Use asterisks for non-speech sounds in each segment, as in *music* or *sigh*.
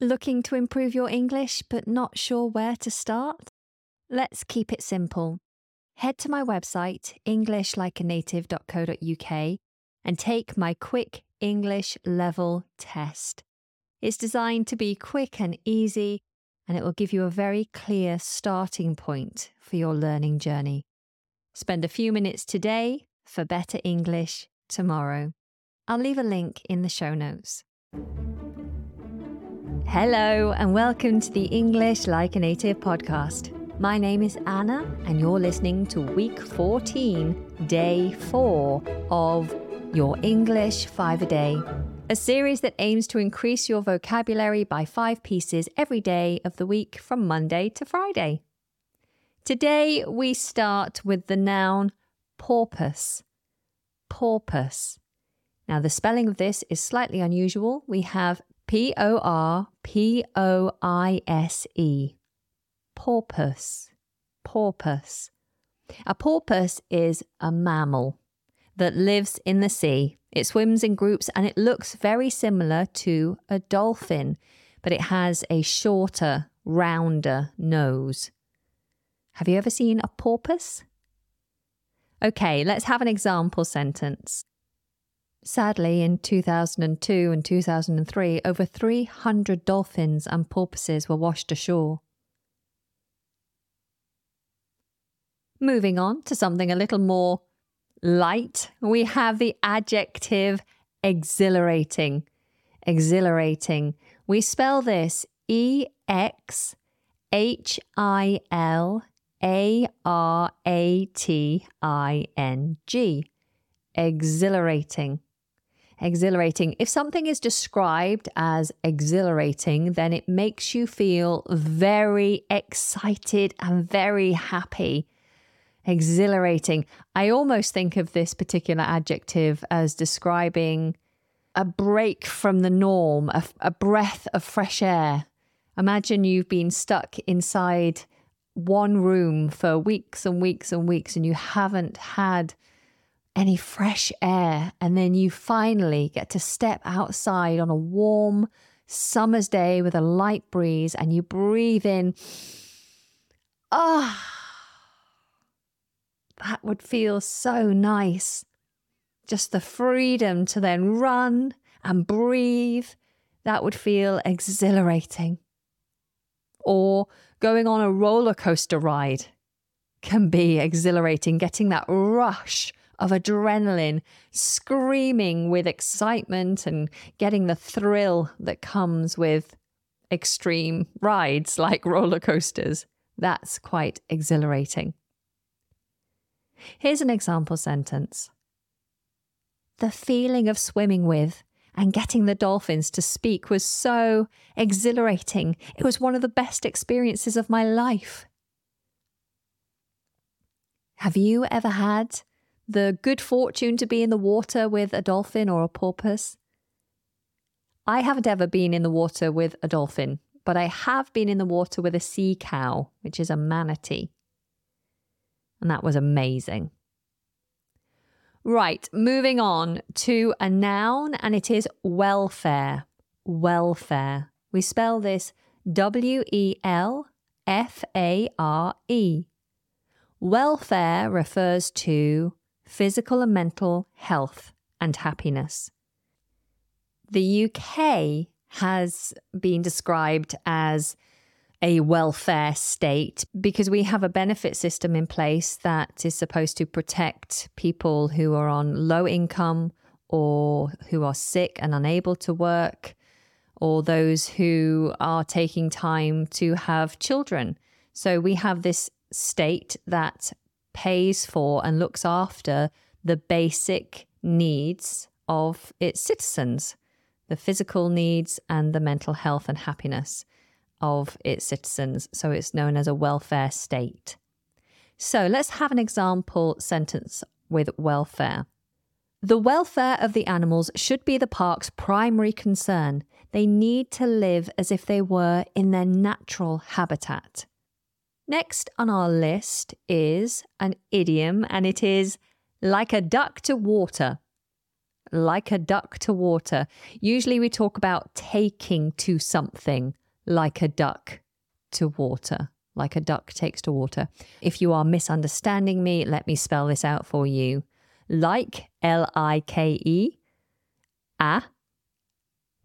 Looking to improve your English but not sure where to start? Let's keep it simple. Head to my website, englishlikeanative.co.uk, and take my quick English level test. It's designed to be quick and easy, and it will give you a very clear starting point for your learning journey. Spend a few minutes today for better English tomorrow. I'll leave a link in the show notes. Hello, and welcome to the English Like a Native podcast. My name is Anna, and you're listening to week 14, day 4 of Your English 5 a Day, a series that aims to increase your vocabulary by five pieces every day of the week from Monday to Friday. Today, we start with the noun porpoise. Porpoise. Now, the spelling of this is slightly unusual. We have P O R P O I S E. Porpoise. Porpoise. A porpoise is a mammal that lives in the sea. It swims in groups and it looks very similar to a dolphin, but it has a shorter, rounder nose. Have you ever seen a porpoise? Okay, let's have an example sentence. Sadly, in 2002 and 2003, over 300 dolphins and porpoises were washed ashore. Moving on to something a little more light, we have the adjective exhilarating. Exhilarating. We spell this E X H I L A R A T I N G. Exhilarating exhilarating. If something is described as exhilarating, then it makes you feel very excited and very happy. Exhilarating. I almost think of this particular adjective as describing a break from the norm, a, a breath of fresh air. Imagine you've been stuck inside one room for weeks and weeks and weeks and you haven't had any fresh air. And then you finally get to step outside on a warm summer's day with a light breeze and you breathe in. Ah, oh, that would feel so nice. Just the freedom to then run and breathe. That would feel exhilarating. Or going on a roller coaster ride can be exhilarating, getting that rush of adrenaline, screaming with excitement and getting the thrill that comes with extreme rides *laughs* like roller coasters. That's quite exhilarating. Here's an example sentence The feeling of swimming with and getting the dolphins to speak was so exhilarating. It was one of the best experiences of my life. Have you ever had the good fortune to be in the water with a dolphin or a porpoise? I haven't ever been in the water with a dolphin, but I have been in the water with a sea cow, which is a manatee. And that was amazing. Right, moving on to a noun, and it is welfare. Welfare. We spell this W E L F A R E. Welfare refers to physical and mental health and happiness. The UK has been described as a welfare state because we have a benefit system in place that is supposed to protect people who are on low income or who are sick and unable to work or those who are taking time to have children. So we have this state that pays for and looks after the basic needs of its citizens, the physical needs and the mental health and happiness of its citizens. So it's known as a welfare state. So let's have an example sentence with welfare. The welfare of the animals should be the park's primary concern. They need to live as if they were in their natural habitat. Next on our list is an idiom, and it is like a duck to water. like a duck to water. Usually we talk about taking to something like a duck to water, like a duck takes to water. If you are misunderstanding me, let me spell this out for you. Like, L I K E, a,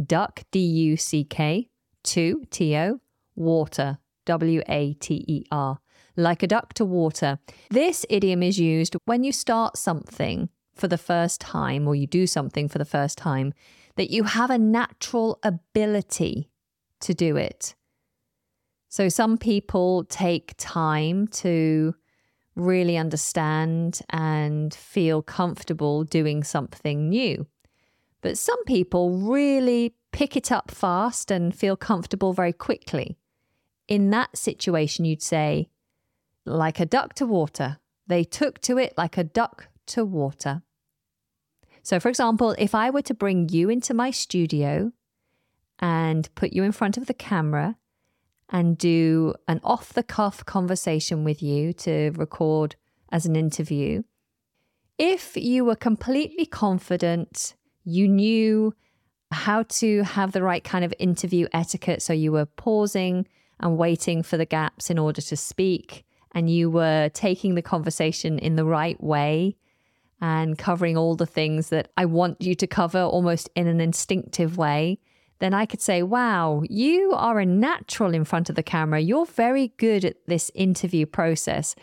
duck, D U C K, to, T O, water, W A T E R, like a duck to water. This idiom is used when you start something for the first time or you do something for the first time, that you have a natural ability to do it. So some people take time to really understand and feel comfortable doing something new. But some people really pick it up fast and feel comfortable very quickly. In that situation, you'd say, like a duck to water. They took to it like a duck to water. So, for example, if I were to bring you into my studio and put you in front of the camera and do an off the cuff conversation with you to record as an interview, if you were completely confident, you knew how to have the right kind of interview etiquette. So you were pausing and waiting for the gaps in order to speak, and you were taking the conversation in the right way and covering all the things that I want you to cover almost in an instinctive way, then I could say, wow, you are a natural in front of the camera. You're very good at this interview process.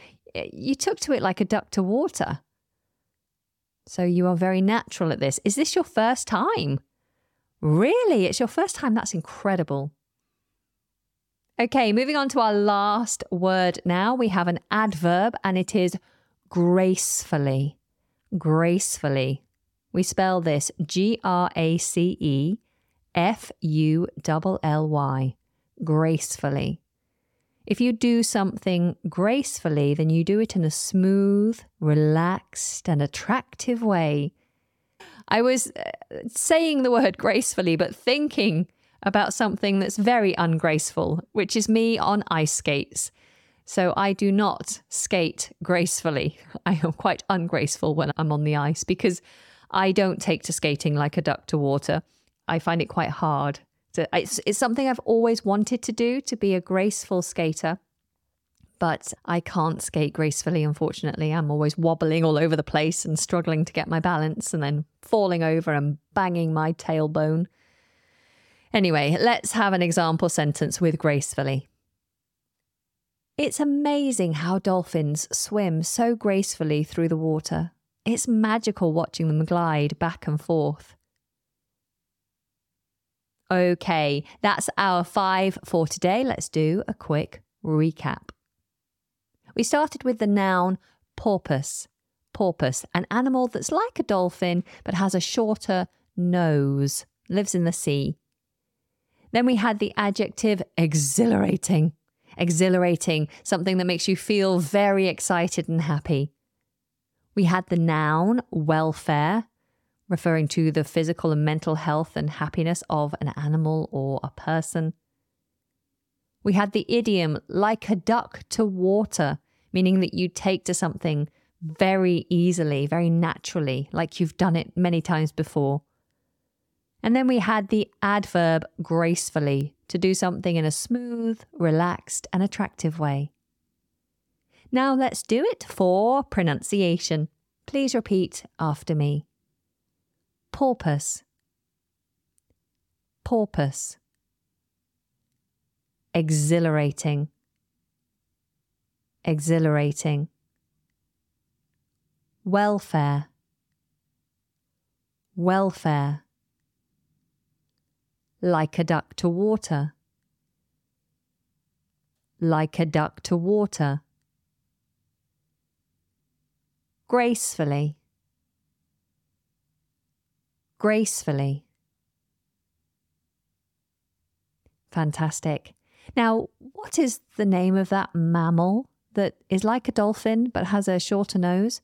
You took to it like a duck to water. So you are very natural at this. Is this your first time? Really? It's your first time? That's incredible. Okay, moving on to our last word now. We have an adverb and it is gracefully gracefully. We spell this G R A C E F U L L Y, gracefully. If you do something gracefully, then you do it in a smooth, relaxed, and attractive way. I was uh, saying the word gracefully, but thinking about something that's very ungraceful, which is me on ice skates. So I do not skate gracefully. *laughs* I am quite ungraceful when I'm on the ice because I don't take to skating like a duck to water. I find it quite hard. It's, it's something I've always wanted to do to be a graceful skater, but I can't skate gracefully, unfortunately. I'm always wobbling all over the place and struggling to get my balance and then falling over and banging my tailbone. Anyway, let's have an example sentence with gracefully. It's amazing how dolphins swim so gracefully through the water. It's magical watching them glide back and forth. Okay, that's our five for today. Let's do a quick recap. We started with the noun porpoise. Porpoise, an animal that's like a dolphin but has a shorter nose, lives in the sea. Then we had the adjective exhilarating exhilarating, something that makes you feel very excited and happy. We had the noun welfare, referring to the physical and mental health and happiness of an animal or a person. We had the idiom like a duck to water, meaning that you take to something very easily, very naturally, like you've done it many times before. And then we had the adverb gracefully, to do something in a smooth, relaxed, and attractive way. Now let's do it for pronunciation. Please repeat after me. Porpoise, porpoise, exhilarating, exhilarating, welfare, welfare like a duck to water, like a duck to water, gracefully, gracefully. Fantastic. Now, what is the name of that mammal that is like a dolphin but has a shorter nose?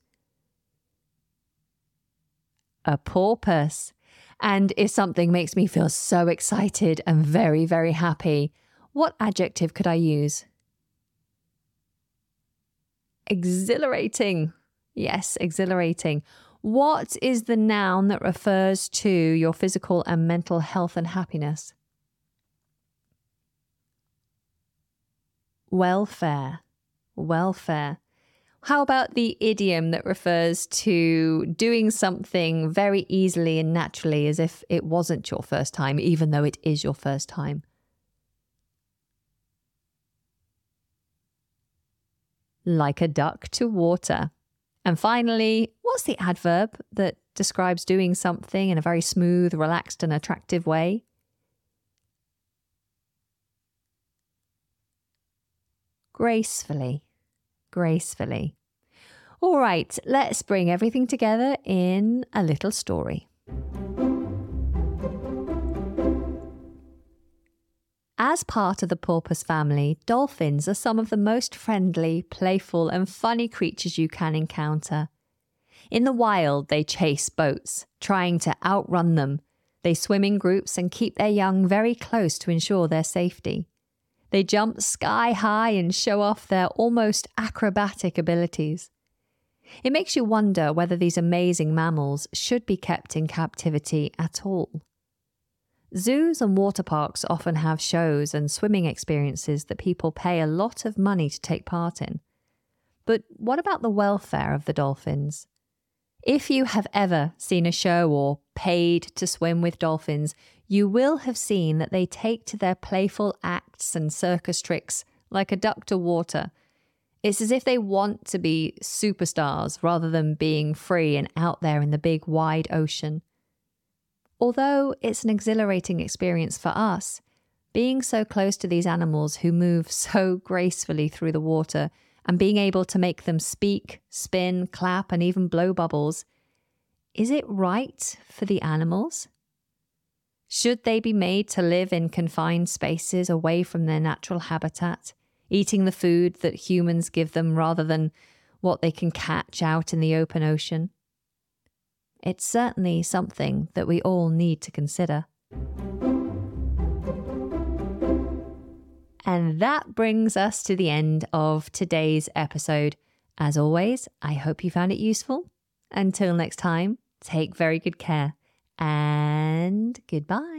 A porpoise. And if something makes me feel so excited and very, very happy, what adjective could I use? Exhilarating. Yes, exhilarating. What is the noun that refers to your physical and mental health and happiness? Welfare. Welfare. How about the idiom that refers to doing something very easily and naturally as if it wasn't your first time, even though it is your first time? Like a duck to water. And finally, what's the adverb that describes doing something in a very smooth, relaxed, and attractive way? Gracefully. Gracefully. All right, let's bring everything together in a little story. As part of the porpoise family, dolphins are some of the most friendly, playful, and funny creatures you can encounter. In the wild, they chase boats, trying to outrun them. They swim in groups and keep their young very close to ensure their safety. They jump sky high and show off their almost acrobatic abilities. It makes you wonder whether these amazing mammals should be kept in captivity at all. Zoos and water parks often have shows and swimming experiences that people pay a lot of money to take part in. But what about the welfare of the dolphins? If you have ever seen a show or paid to swim with dolphins, you will have seen that they take to their playful acts and circus tricks like a duck to water. It's as if they want to be superstars rather than being free and out there in the big wide ocean. Although it's an exhilarating experience for us, being so close to these animals who move so gracefully through the water and being able to make them speak, spin, clap, and even blow bubbles, is it right for the animals? Should they be made to live in confined spaces away from their natural habitat, eating the food that humans give them rather than what they can catch out in the open ocean? it's certainly something that we all need to consider. And that brings us to the end of today's episode. As always, I hope you found it useful. Until next time, take very good care and goodbye.